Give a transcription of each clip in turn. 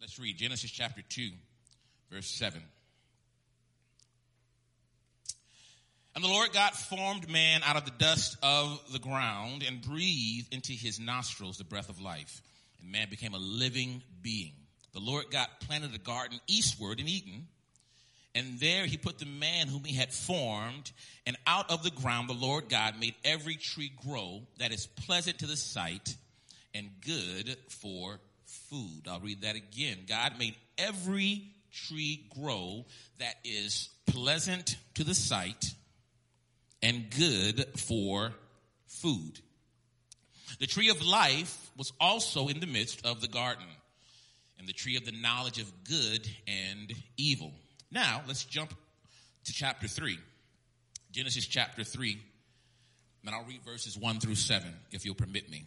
Let's read Genesis chapter 2, verse 7. And the Lord God formed man out of the dust of the ground and breathed into his nostrils the breath of life. And man became a living being. The Lord God planted a garden eastward in Eden. And there he put the man whom he had formed. And out of the ground the Lord God made every tree grow that is pleasant to the sight and good for food. I'll read that again. God made every tree grow that is pleasant to the sight and good for food. The tree of life was also in the midst of the garden, and the tree of the knowledge of good and evil. Now, let's jump to chapter 3. Genesis chapter 3. And I'll read verses 1 through 7, if you'll permit me.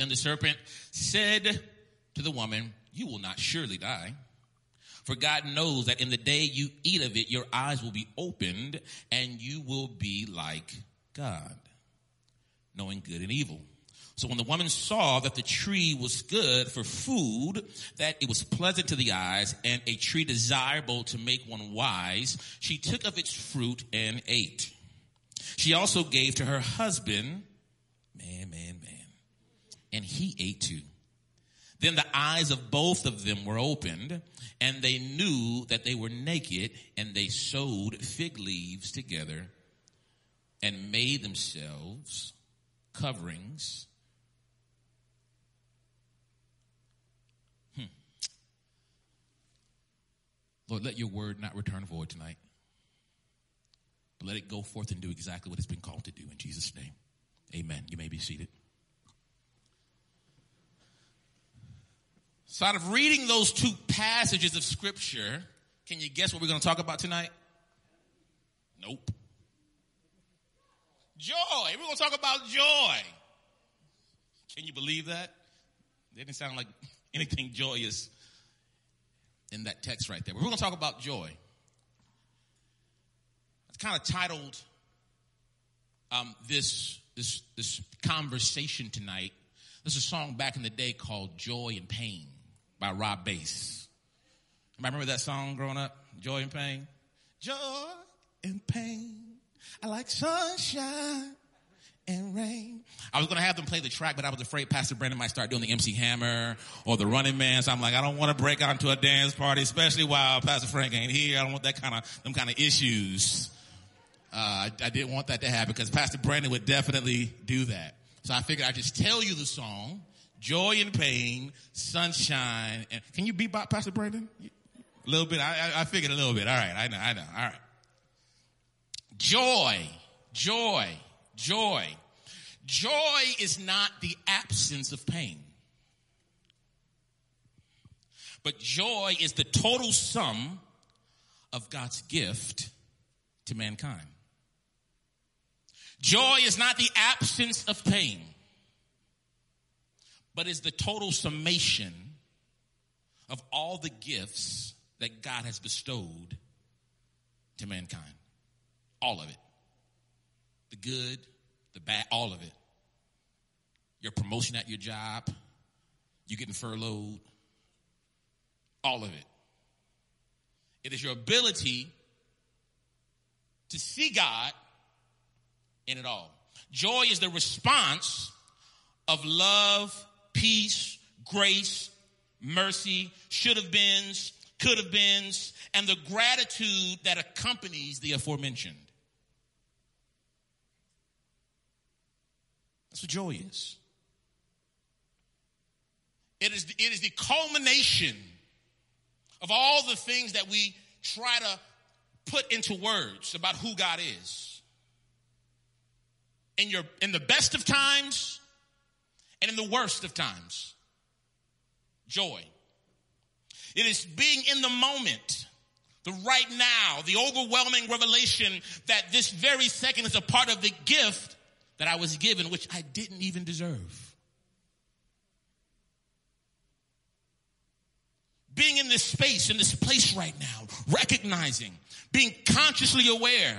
Then the serpent said to the woman, You will not surely die. For God knows that in the day you eat of it, your eyes will be opened and you will be like God, knowing good and evil. So when the woman saw that the tree was good for food, that it was pleasant to the eyes and a tree desirable to make one wise, she took of its fruit and ate. She also gave to her husband, man, man, man and he ate too. Then the eyes of both of them were opened, and they knew that they were naked, and they sewed fig leaves together and made themselves coverings. Hmm. Lord, let your word not return void tonight, but let it go forth and do exactly what it's been called to do in Jesus' name. Amen. You may be seated. So, out of reading those two passages of scripture, can you guess what we're going to talk about tonight? Nope. Joy. We're going to talk about joy. Can you believe that? It didn't sound like anything joyous in that text right there. But we're going to talk about joy. It's kind of titled um, this, this, this conversation tonight. There's a song back in the day called Joy and Pain by Rob Base. Remember that song growing up? Joy and Pain? Joy and pain. I like sunshine and rain. I was going to have them play the track, but I was afraid Pastor Brandon might start doing the MC Hammer or the Running Man. So I'm like, I don't want to break out into a dance party, especially while Pastor Frank ain't here. I don't want that kind of them kind of issues. Uh, I, I didn't want that to happen because Pastor Brandon would definitely do that. So I figured I'd just tell you the song joy and pain, sunshine. And can you beat Pastor Brandon? A little bit. I, I, I figured a little bit. All right. I know. I know. All right. Joy, joy, joy. Joy is not the absence of pain. But joy is the total sum of God's gift to mankind. Joy is not the absence of pain but is the total summation of all the gifts that God has bestowed to mankind. All of it. The good, the bad, all of it. Your promotion at your job, you getting furloughed, all of it. It is your ability to see God in it all. Joy is the response of love peace, grace, mercy, should have beens, could have beens, and the gratitude that accompanies the aforementioned. That's what joy is. It is, it is the culmination of all the things that we try to put into words about who God is. In your in the best of times and in the worst of times. Joy. It is being in the moment, the right now, the overwhelming revelation that this very second is a part of the gift that I was given, which I didn't even deserve. Being in this space, in this place right now, recognizing, being consciously aware,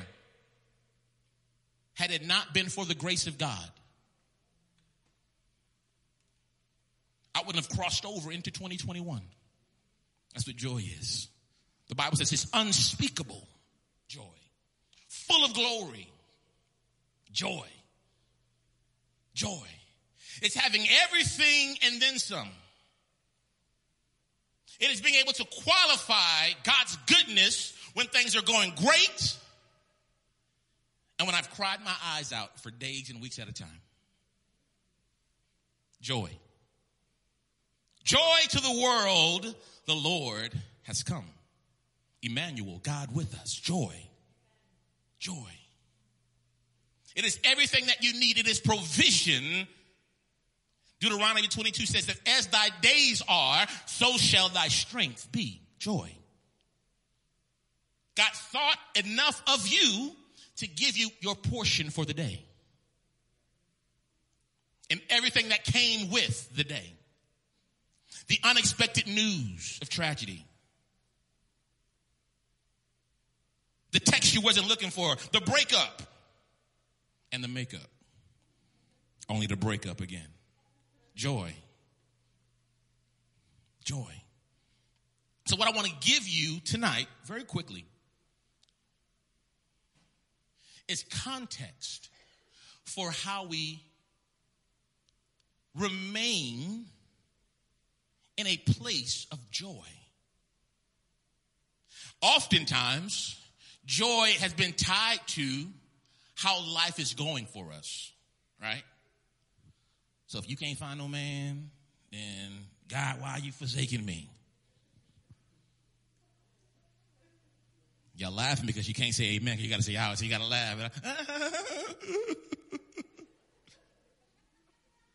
had it not been for the grace of God, I wouldn't have crossed over into 2021. That's what joy is. The Bible says it's unspeakable joy, full of glory, joy, joy. It's having everything and then some. It is being able to qualify God's goodness when things are going great and when I've cried my eyes out for days and weeks at a time. Joy. Joy to the world, the Lord has come. Emmanuel, God with us. Joy. Joy. It is everything that you need. It is provision. Deuteronomy 22 says that as thy days are, so shall thy strength be. Joy. God thought enough of you to give you your portion for the day. And everything that came with the day. The unexpected news of tragedy. The text you wasn't looking for. The breakup. And the makeup. Only to break up again. Joy. Joy. So, what I want to give you tonight, very quickly, is context for how we remain in a place of joy. Oftentimes, joy has been tied to how life is going for us, right? So if you can't find no man, then God, why are you forsaking me? Y'all laughing because you can't say amen. You got to say out, so you got to laugh.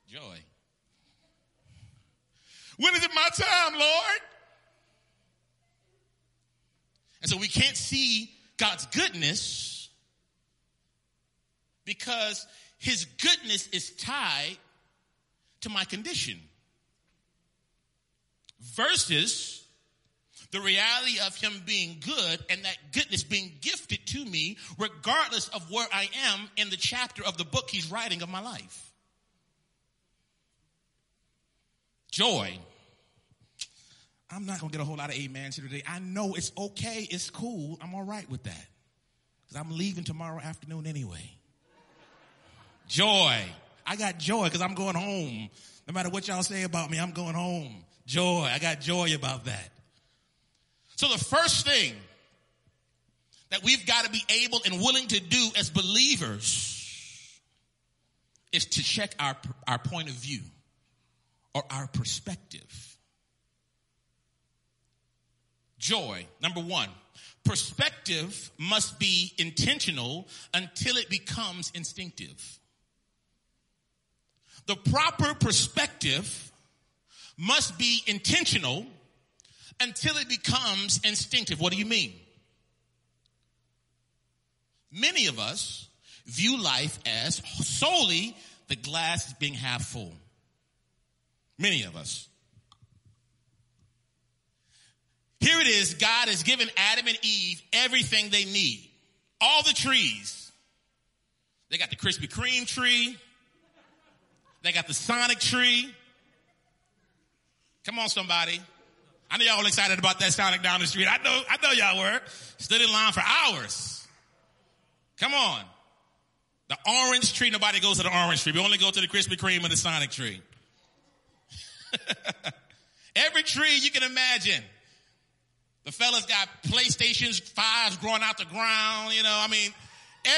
Joy. When is it my time, Lord? And so we can't see God's goodness because his goodness is tied to my condition. Versus the reality of him being good and that goodness being gifted to me regardless of where I am in the chapter of the book he's writing of my life. Joy. I'm not going to get a whole lot of amens here today. I know it's okay. It's cool. I'm all right with that. Because I'm leaving tomorrow afternoon anyway. Joy. I got joy because I'm going home. No matter what y'all say about me, I'm going home. Joy. I got joy about that. So the first thing that we've got to be able and willing to do as believers is to check our, our point of view or our perspective. Joy, number one, perspective must be intentional until it becomes instinctive. The proper perspective must be intentional until it becomes instinctive. What do you mean? Many of us view life as solely the glass being half full. Many of us. Here it is God has given Adam and Eve everything they need. All the trees. They got the Krispy Kreme tree. They got the Sonic tree. Come on, somebody. I know y'all all excited about that Sonic down the street. I know, I know y'all were. Stood in line for hours. Come on. The orange tree, nobody goes to the orange tree. We only go to the Krispy Kreme and the Sonic tree. Every tree you can imagine. The fellas got PlayStations 5s growing out the ground, you know, I mean,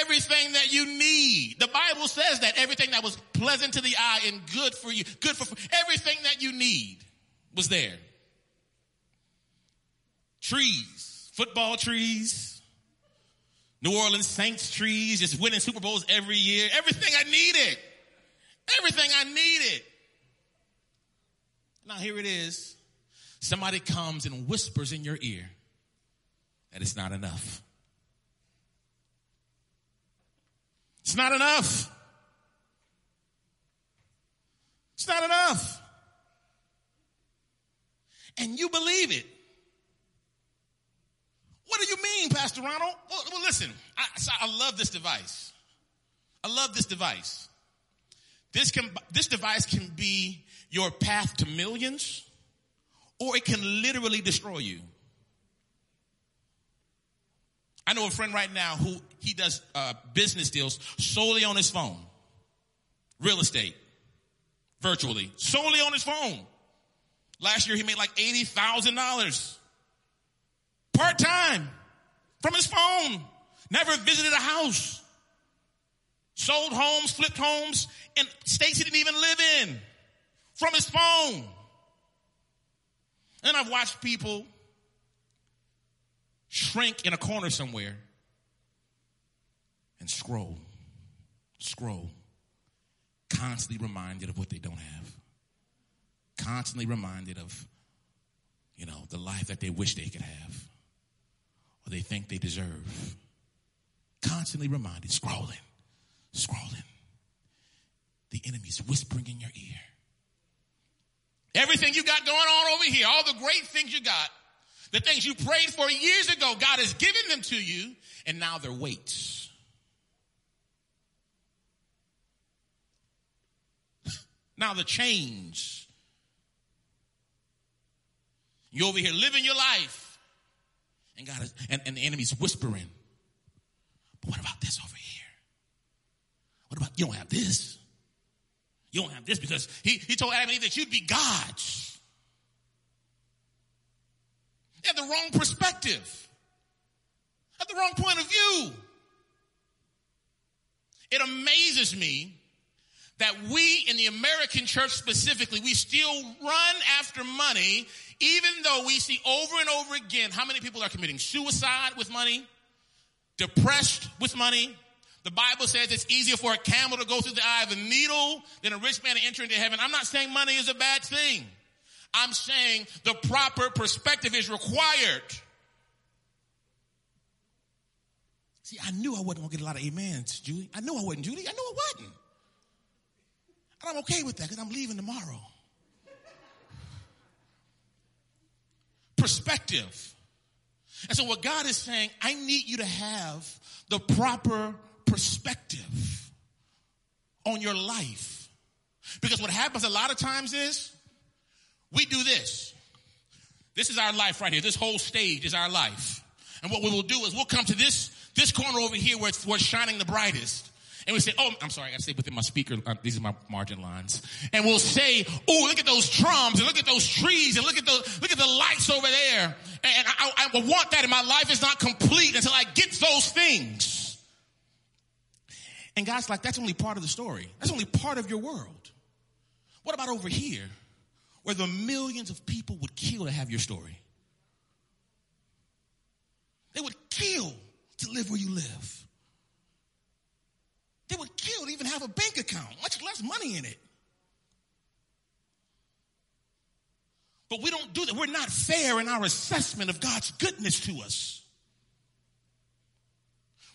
everything that you need. The Bible says that everything that was pleasant to the eye and good for you, good for everything that you need was there. Trees, football trees, New Orleans Saints trees, just winning Super Bowls every year. Everything I needed. Everything I needed. Now here it is. Somebody comes and whispers in your ear that it's not enough. It's not enough. It's not enough. And you believe it. What do you mean, Pastor Ronald? Well, well listen, I, I love this device. I love this device. This can, this device can be your path to millions or it can literally destroy you. I know a friend right now who he does uh, business deals solely on his phone, real estate, virtually, solely on his phone. Last year he made like eighty thousand dollars part time from his phone. Never visited a house. Sold homes, flipped homes in states he didn't even live in from his phone. And I've watched people shrink in a corner somewhere and scroll, scroll, constantly reminded of what they don't have, constantly reminded of, you know, the life that they wish they could have or they think they deserve. Constantly reminded, scrolling, scrolling. The enemy's whispering in your ear. Everything you got going on over here, all the great things you got, the things you prayed for years ago, God has given them to you, and now they're weights. now the chains. You over here living your life, and God is, and, and the enemy's whispering. But what about this over here? What about you don't have this? You don't have this because he, he told Adam and Eve that you'd be gods. They have the wrong perspective. Have the wrong point of view. It amazes me that we in the American church specifically, we still run after money, even though we see over and over again how many people are committing suicide with money, depressed with money. The Bible says it's easier for a camel to go through the eye of a needle than a rich man to enter into heaven. I'm not saying money is a bad thing. I'm saying the proper perspective is required. See, I knew I wasn't going to get a lot of amens, Julie. I knew I wasn't, Julie. I knew I wasn't. And I'm okay with that because I'm leaving tomorrow. Perspective. And so what God is saying, I need you to have the proper perspective on your life. Because what happens a lot of times is we do this. This is our life right here. This whole stage is our life. And what we will do is we'll come to this, this corner over here where it's, where it's shining the brightest. And we say, oh, I'm sorry, I gotta stay within my speaker. Uh, these are my margin lines. And we'll say, oh, look at those drums and look at those trees and look at the, look at the lights over there. And I, I, I want that and my life is not complete until I get those things. And God's like, that's only part of the story. That's only part of your world. What about over here? where the millions of people would kill to have your story. They would kill to live where you live. They would kill to even have a bank account, much less money in it. But we don't do that. We're not fair in our assessment of God's goodness to us.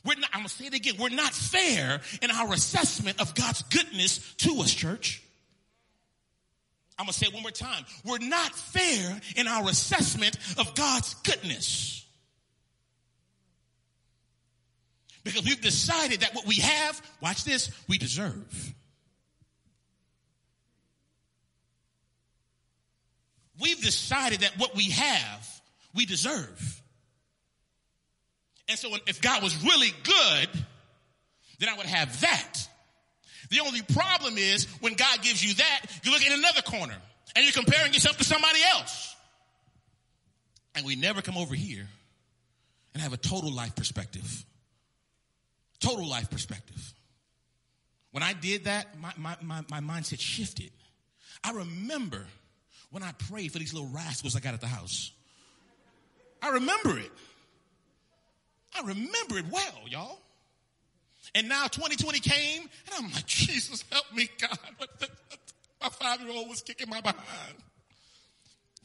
We're not, I'm to say it again. We're not fair in our assessment of God's goodness to us, church. I'm to say it one more time. We're not fair in our assessment of God's goodness. Because we've decided that what we have, watch this, we deserve. We've decided that what we have, we deserve. And so if God was really good, then I would have that. The only problem is when God gives you that, you look in another corner and you're comparing yourself to somebody else. And we never come over here and have a total life perspective. Total life perspective. When I did that, my, my, my, my mindset shifted. I remember when I prayed for these little rascals I got at the house. I remember it. I remember it well, y'all. And now 2020 came, and I'm like, Jesus, help me, God. My five year old was kicking my behind.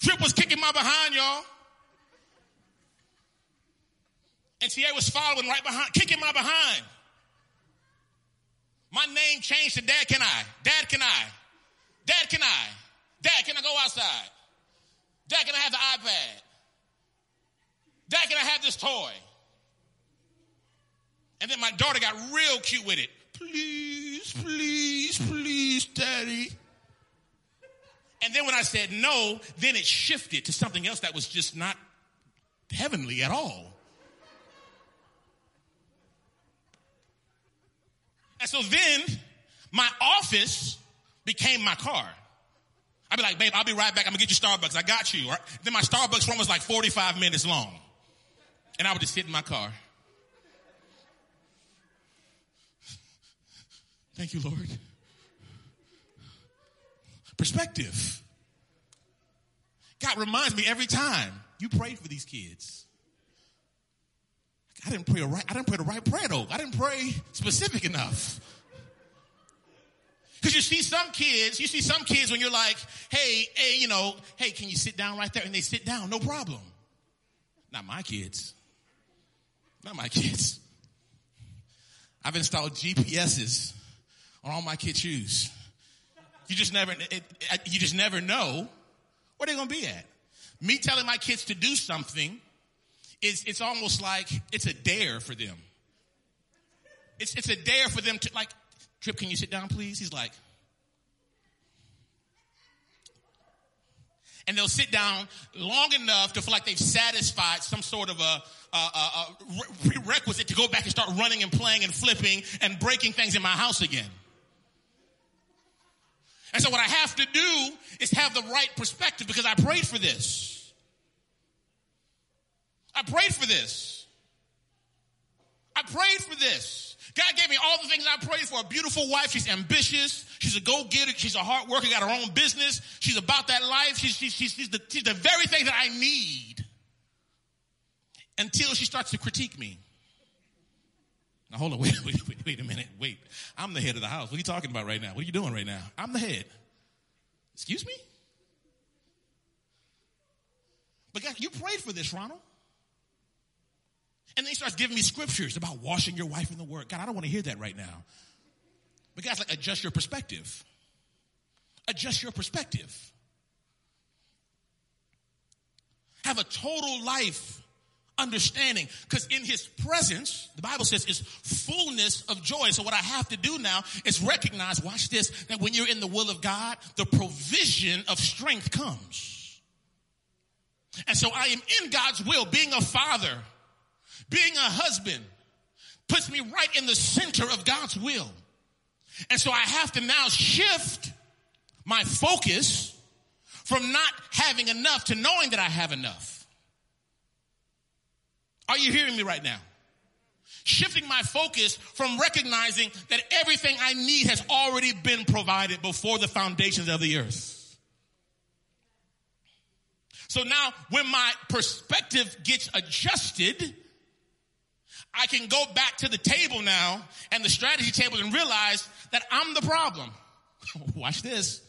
Trip was kicking my behind, y'all. And TA was following right behind, kicking my behind. My name changed to Dad, can I? Dad, can I? Dad, can I? Dad, can I go outside? Dad, can I have the iPad? Dad, can I have this toy? And then my daughter got real cute with it. Please, please, please, daddy. And then when I said no, then it shifted to something else that was just not heavenly at all. And so then my office became my car. I'd be like, babe, I'll be right back. I'm gonna get you Starbucks. I got you. Then my Starbucks run was like 45 minutes long. And I would just sit in my car. Thank you, Lord. Perspective. God reminds me every time you prayed for these kids. I didn't pray right. I didn't pray the right prayer though. I didn't pray specific enough. Because you see some kids, you see some kids when you're like, hey, hey, you know, hey, can you sit down right there? And they sit down, no problem. Not my kids. Not my kids. I've installed GPSs all my kids' shoes. You just never, it, it, you just never know where they're going to be at. Me telling my kids to do something is, it's almost like it's a dare for them. It's, it's a dare for them to like, Trip, can you sit down, please? He's like, and they'll sit down long enough to feel like they've satisfied some sort of a, a, a, prerequisite to go back and start running and playing and flipping and breaking things in my house again. And so what I have to do is have the right perspective because I prayed for this. I prayed for this. I prayed for this. God gave me all the things I prayed for. A beautiful wife. She's ambitious. She's a go-getter. She's a hard worker. Got her own business. She's about that life. She's, she's, she's, she's, the, she's the very thing that I need until she starts to critique me. Now hold on, wait, wait, wait, wait a minute. Wait. I'm the head of the house. What are you talking about right now? What are you doing right now? I'm the head. Excuse me? But God, you prayed for this, Ronald. And then he starts giving me scriptures about washing your wife in the word. God, I don't want to hear that right now. But God's like, adjust your perspective. Adjust your perspective. Have a total life understanding. Because in his presence, the Bible says, is fullness of joy. So what I have to do now is recognize, watch this, that when you're in the will of God, the provision of strength comes. And so I am in God's will, being a father, being a husband, puts me right in the center of God's will. And so I have to now shift my focus from not having enough to knowing that I have enough. Are you hearing me right now? Shifting my focus from recognizing that everything I need has already been provided before the foundations of the earth. So now when my perspective gets adjusted, I can go back to the table now and the strategy table and realize that I'm the problem. Watch this.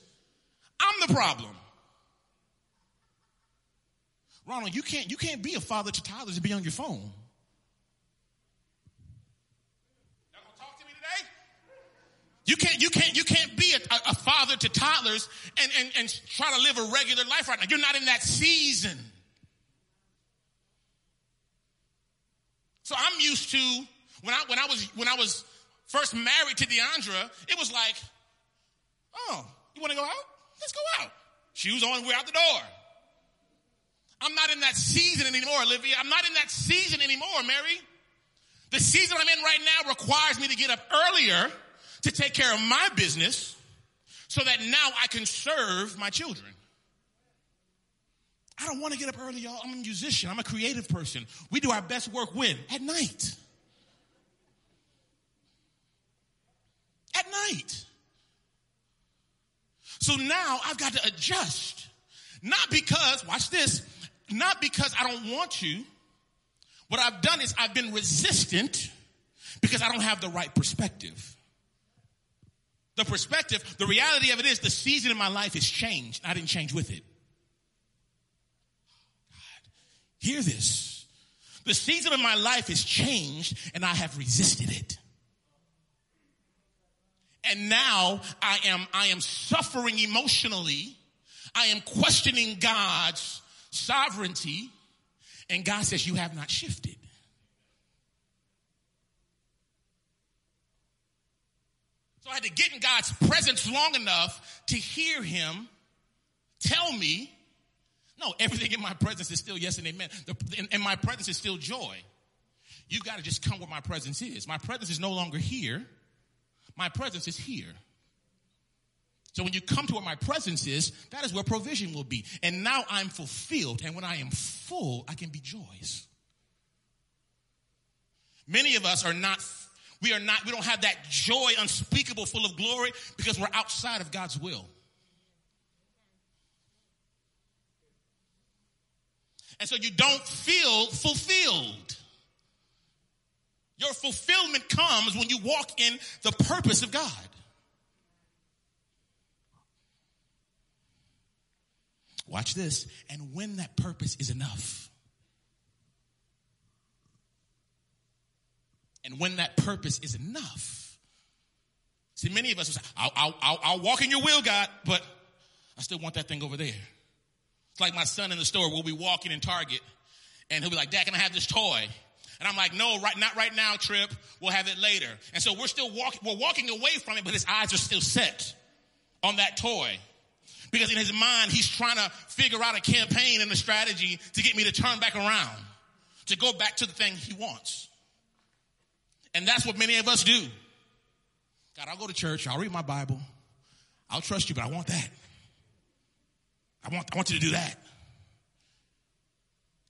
I'm the problem. Ronald, you can't, you can't be a father to toddlers and be on your phone. Y'all gonna talk to me today? You can't, you can't, you can't be a, a, father to toddlers and, and, and try to live a regular life right now. You're not in that season. So I'm used to when I when I was when I was first married to Deandra, it was like, oh, you want to go out? Let's go out. Shoes on, we're out the door. I'm not in that season anymore, Olivia. I'm not in that season anymore, Mary. The season I'm in right now requires me to get up earlier to take care of my business so that now I can serve my children. I don't want to get up early, y'all. I'm a musician. I'm a creative person. We do our best work when? At night. At night. So now I've got to adjust. Not because, watch this, not because I don't want you. What I've done is I've been resistant because I don't have the right perspective. The perspective, the reality of it is the season of my life has changed. I didn't change with it. Hear this. The season of my life has changed and I have resisted it. And now I am, I am suffering emotionally. I am questioning God's sovereignty. And God says, you have not shifted. So I had to get in God's presence long enough to hear him tell me, no, everything in my presence is still yes and amen. In my presence is still joy. You got to just come where my presence is. My presence is no longer here. My presence is here. So when you come to where my presence is, that is where provision will be. And now I'm fulfilled. And when I am full, I can be joyous. Many of us are not, we are not, we don't have that joy unspeakable full of glory because we're outside of God's will. And so you don't feel fulfilled. Your fulfillment comes when you walk in the purpose of God. Watch this. And when that purpose is enough, and when that purpose is enough, see, many of us will say, I'll, I'll, I'll, I'll walk in your will, God, but I still want that thing over there. It's like my son in the store. We'll be walking in Target, and he'll be like, Dad, can I have this toy? And I'm like, no, right, not right now, Trip. We'll have it later. And so we're still walking, we're walking away from it, but his eyes are still set on that toy. Because in his mind, he's trying to figure out a campaign and a strategy to get me to turn back around, to go back to the thing he wants. And that's what many of us do. God, I'll go to church. I'll read my Bible. I'll trust you, but I want that. I want, I want you to do that.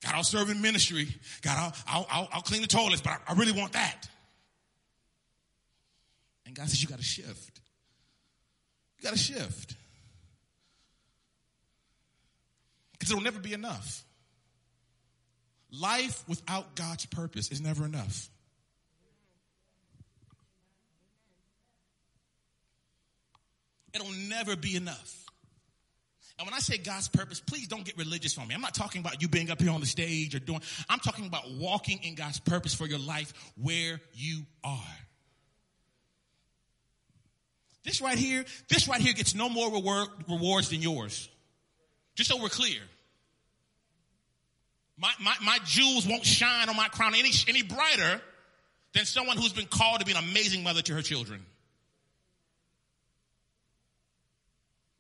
God, I'll serve in ministry. God, I'll, I'll, I'll clean the toilets, but I, I really want that. And God says, you got to shift. You got to shift. Because it'll never be enough. Life without God's purpose is never enough. It'll never be enough. And when I say God's purpose, please don't get religious on me. I'm not talking about you being up here on the stage or doing, I'm talking about walking in God's purpose for your life where you are. This right here, this right here gets no more reward, rewards than yours. Just so we're clear. My, my, my jewels won't shine on my crown any, any brighter than someone who's been called to be an amazing mother to her children.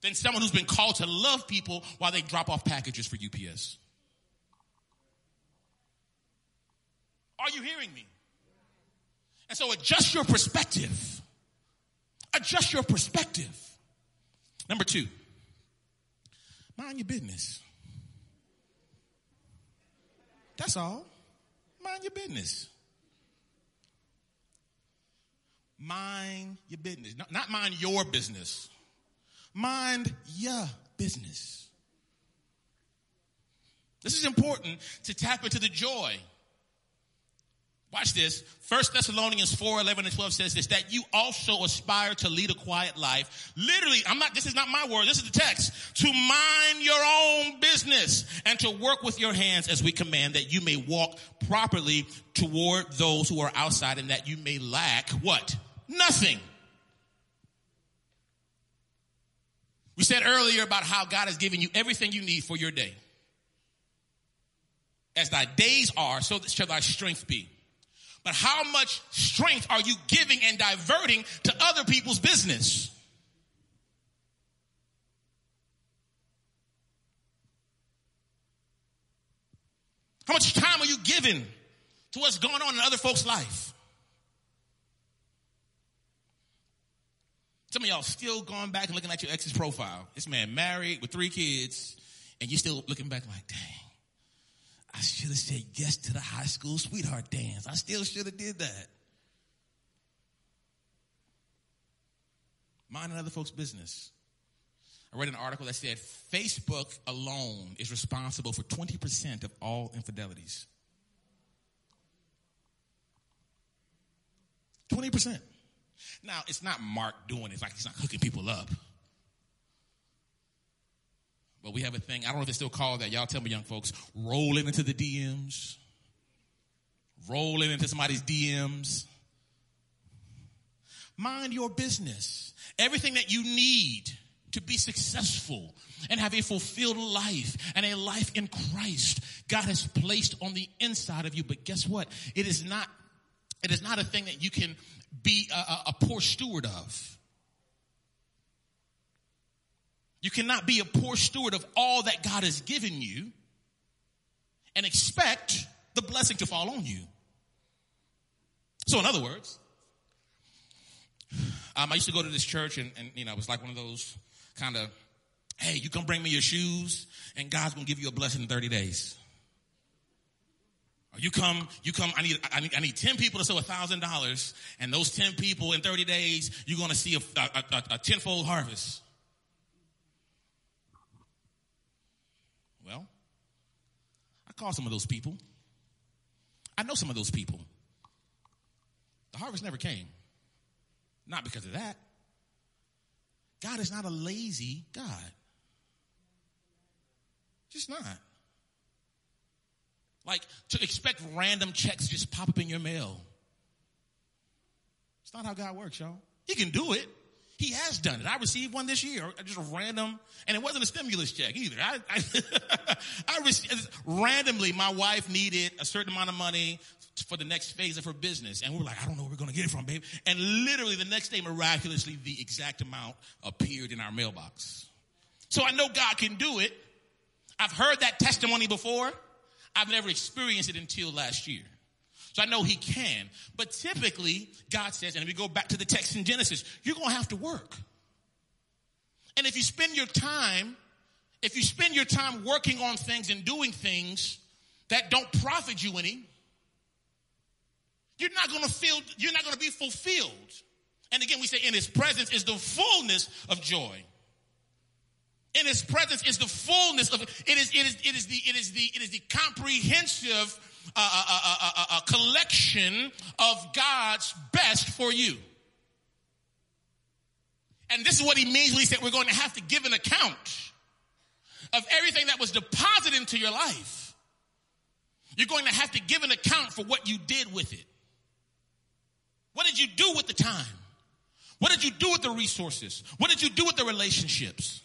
than someone who's been called to love people while they drop off packages for UPS. Are you hearing me? And so adjust your perspective. Adjust your perspective. Number two, mind your business. That's all. Mind your business. Mind your business. Not mind your business. Mind your business. This is important to tap into the joy. Watch this. First Thessalonians 4, 11 and 12 says this, that you also aspire to lead a quiet life. Literally, I'm not, this is not my word, this is the text. To mind your own business and to work with your hands as we command that you may walk properly toward those who are outside and that you may lack what? Nothing. We said earlier about how God has given you everything you need for your day. As thy days are, so shall thy strength be. But how much strength are you giving and diverting to other people's business? How much time are you giving to what's going on in other folks' life? Some of y'all still going back and looking at your ex's profile. This man married with three kids, and you're still looking back like, dang, I should have said yes to the high school sweetheart dance. I still should have did that. Mind other folks' business. I read an article that said Facebook alone is responsible for 20% of all infidelities. 20%. Now, it's not Mark doing it. It's like he's not hooking people up. But we have a thing, I don't know if they still call that. Y'all tell me, young folks, rolling into the DMs, rolling into somebody's DMs. Mind your business. Everything that you need to be successful and have a fulfilled life and a life in Christ, God has placed on the inside of you. But guess what? It is not, it is not a thing that you can be a, a, a poor steward of. You cannot be a poor steward of all that God has given you and expect the blessing to fall on you. So in other words, um, I used to go to this church and, and, you know, it was like one of those kind of, hey, you come bring me your shoes and God's going to give you a blessing in 30 days. Or you come, you come, I need, I need, I need 10 people to sow a thousand dollars and those 10 people in 30 days, you're going to see a, a, a, a tenfold harvest. Well, I call some of those people. I know some of those people. The harvest never came. Not because of that. God is not a lazy God. Just not. Like to expect random checks just pop up in your mail. It's not how God works, y'all. He can do it. He has done it. I received one this year, just random, and it wasn't a stimulus check either. I, I, I received, randomly, my wife needed a certain amount of money for the next phase of her business. And we were like, I don't know where we're going to get it from, babe. And literally the next day, miraculously, the exact amount appeared in our mailbox. So I know God can do it. I've heard that testimony before. I've never experienced it until last year. So I know he can. But typically, God says, and if we go back to the text in Genesis, you're going to have to work. And if you spend your time, if you spend your time working on things and doing things that don't profit you any, you're not going to feel, you're not going to be fulfilled. And again, we say in his presence is the fullness of joy. In his presence is the fullness of it is it is it is the it is the it is the comprehensive a, a, a, a collection of God's best for you. And this is what he means when he said we're going to have to give an account of everything that was deposited into your life. You're going to have to give an account for what you did with it. What did you do with the time? What did you do with the resources? What did you do with the relationships?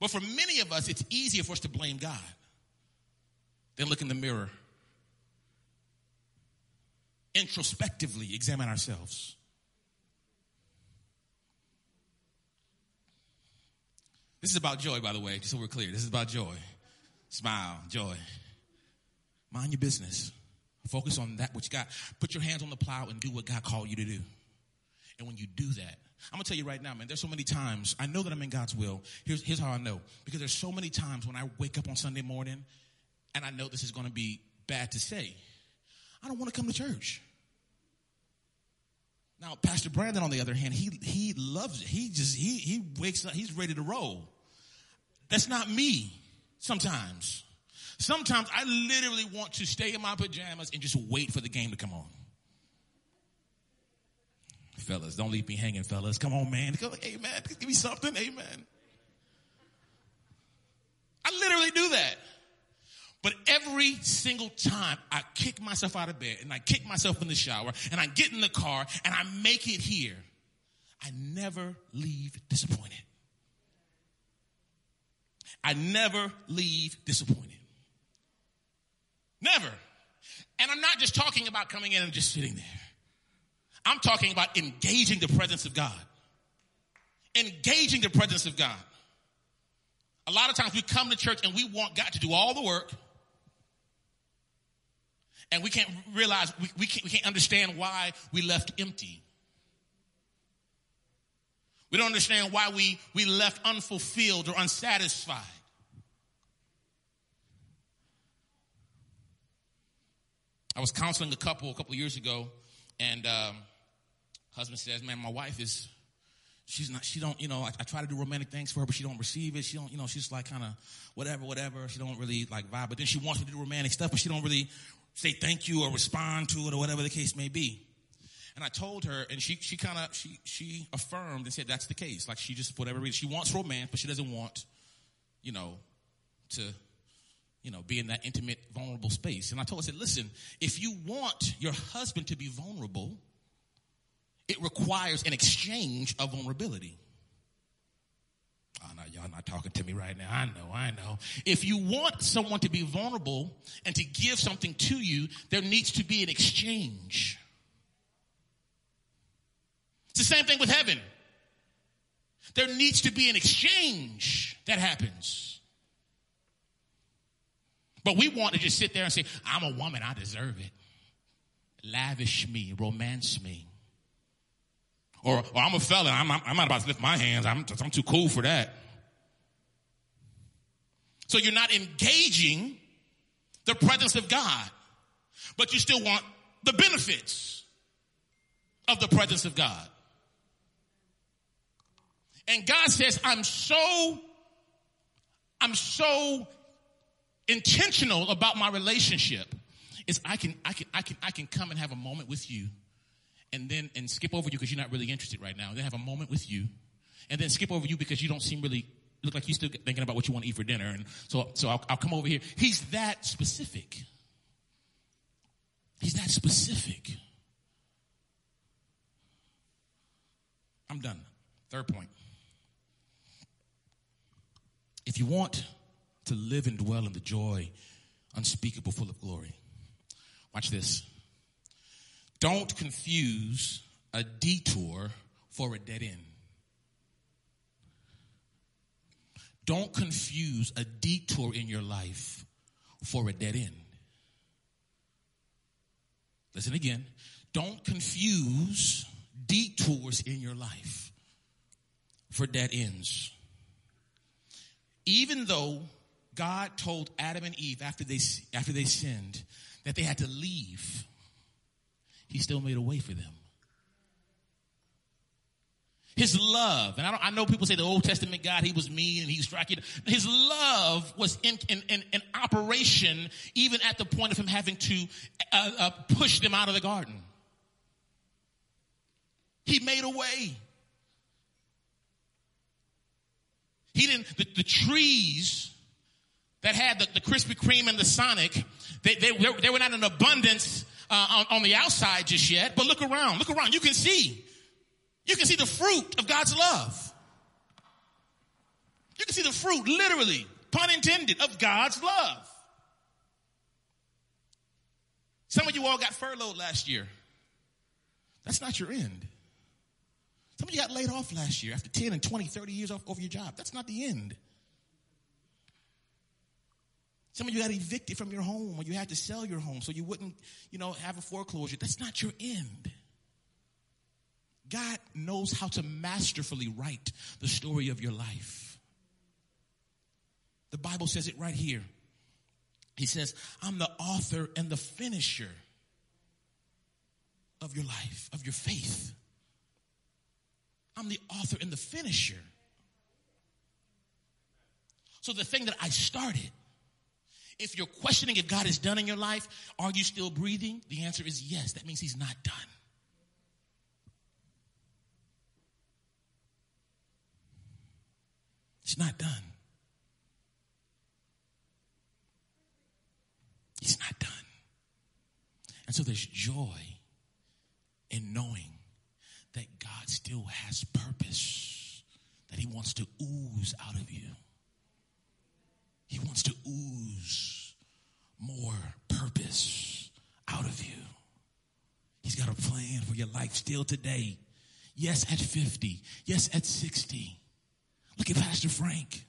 But for many of us, it's easier for us to blame God. Then look in the mirror. Introspectively examine ourselves. This is about joy, by the way, just so we're clear. This is about joy. Smile, joy. Mind your business. Focus on that which God, put your hands on the plow and do what God called you to do. And when you do that, I'm gonna tell you right now, man, there's so many times, I know that I'm in God's will. Here's, here's how I know. Because there's so many times when I wake up on Sunday morning and I know this is going to be bad to say, I don't want to come to church. Now, Pastor Brandon, on the other hand, he he loves it. He just he he wakes up, he's ready to roll. That's not me sometimes. Sometimes I literally want to stay in my pajamas and just wait for the game to come on. Fellas, don't leave me hanging, fellas. Come on, man. Come, hey, man, give me something. Amen. I literally do that. But every single time I kick myself out of bed and I kick myself in the shower and I get in the car and I make it here, I never leave disappointed. I never leave disappointed. Never. And I'm not just talking about coming in and just sitting there. I'm talking about engaging the presence of God. Engaging the presence of God. A lot of times we come to church and we want God to do all the work and we can't realize, we, we, can't, we can't understand why we left empty. We don't understand why we, we left unfulfilled or unsatisfied. I was counseling a couple a couple years ago, and um, husband says, "Man, my wife is she's not she don't you know I, I, try to do romantic things for her but she don't receive it she don't you know she's like kind of whatever whatever she don't really like vibe but then she wants me to do romantic stuff but she don't really say thank you or respond to it or whatever the case may be. And I told her, and she, she kind of, she, she affirmed and said that's the case. Like she just, whatever reason, she wants romance, but she doesn't want you know, to, you know, be in that intimate, vulnerable space. And I told her, I said, listen, if you want your husband to be vulnerable, it requires an exchange of vulnerability. Oh, no, y'all not talking to me right now. I know, I know. If you want someone to be vulnerable and to give something to you, there needs to be an exchange. It's the same thing with heaven. There needs to be an exchange that happens. But we want to just sit there and say, I'm a woman, I deserve it. Lavish me, romance me. Or, or I'm a fella, I'm, I'm not about to lift my hands, I'm, I'm too cool for that. So you're not engaging the presence of God, but you still want the benefits of the presence of God. And God says, I'm so, I'm so intentional about my relationship is I can, I can, I can, I can come and have a moment with you and then, and skip over you because you're not really interested right now. And then have a moment with you and then skip over you because you don't seem really look like you're still thinking about what you want to eat for dinner. And so, so I'll, I'll come over here. He's that specific. He's that specific. I'm done. Third point. If you want to live and dwell in the joy unspeakable, full of glory, watch this. Don't confuse a detour for a dead end. Don't confuse a detour in your life for a dead end. Listen again. Don't confuse detours in your life for dead ends even though God told Adam and Eve after they, after they sinned that they had to leave, he still made a way for them. His love, and I, I, know people say the Old Testament God, he was mean and he was striking. His love was in, in, in, in, operation even at the point of him having to uh, uh, push them out of the garden. He made a way. He didn't, the, the trees that had the, the, Krispy Kreme and the Sonic, they, they, they were not in abundance uh, on, on the outside just yet, but look around, look around. You can see, you can see the fruit of God's love. You can see the fruit, literally, pun intended, of God's love. Some of you all got furloughed last year. That's not your end. Some of you got laid off last year after 10 and 20, 30 years off over your job. That's not the end. Some of you got evicted from your home or you had to sell your home so you wouldn't, you know, have a foreclosure. That's not your end. God knows how to masterfully write the story of your life. The Bible says it right here. He says, I'm the author and the finisher of your life, of your faith. I'm the author and the finisher. So the thing that I started, if you're questioning if God is done in your life, are you still breathing? The answer is yes. That means he's not done. It's not done. He's not done. And so there's joy in knowing that God still has purpose that He wants to ooze out of you. He wants to ooze more purpose out of you. He's got a plan for your life still today. Yes, at 50. Yes, at 60. Look at Pastor Frank.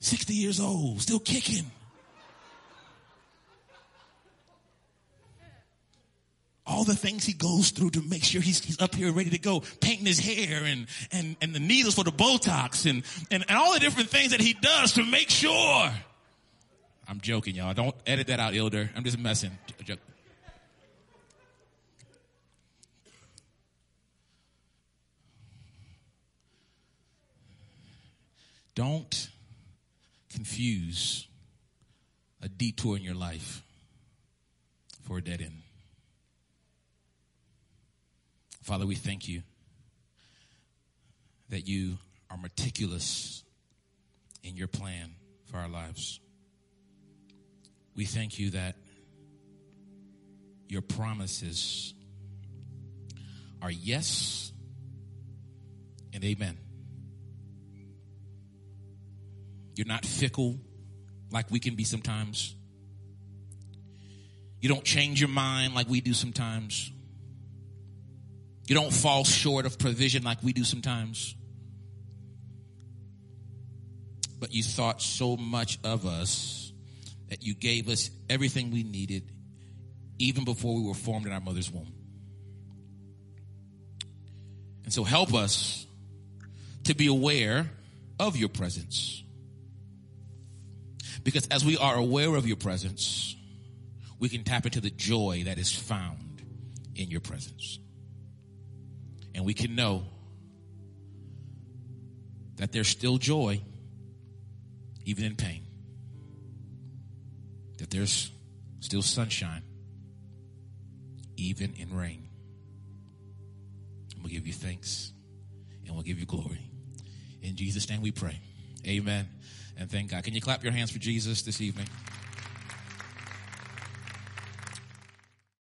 60 years old, still kicking. All the things he goes through to make sure he's, he's up here ready to go, painting his hair and, and, and the needles for the Botox and, and, and all the different things that he does to make sure. I'm joking, y'all. Don't edit that out, Elder. I'm just messing. Don't confuse a detour in your life for a dead end. Father, we thank you that you are meticulous in your plan. for our lives. We thank you that your promises are yes and amen. You're not fickle like we can be sometimes. You don't change your mind like we do sometimes. You don't fall short of provision like we do sometimes. But you thought so much of us that you gave us everything we needed even before we were formed in our mother's womb. And so help us to be aware of your presence. Because as we are aware of your presence, we can tap into the joy that is found in your presence. And we can know that there's still joy even in pain. That there's still sunshine even in rain. And we'll give you thanks and we'll give you glory. In Jesus' name we pray. Amen. And thank God. Can you clap your hands for Jesus this evening?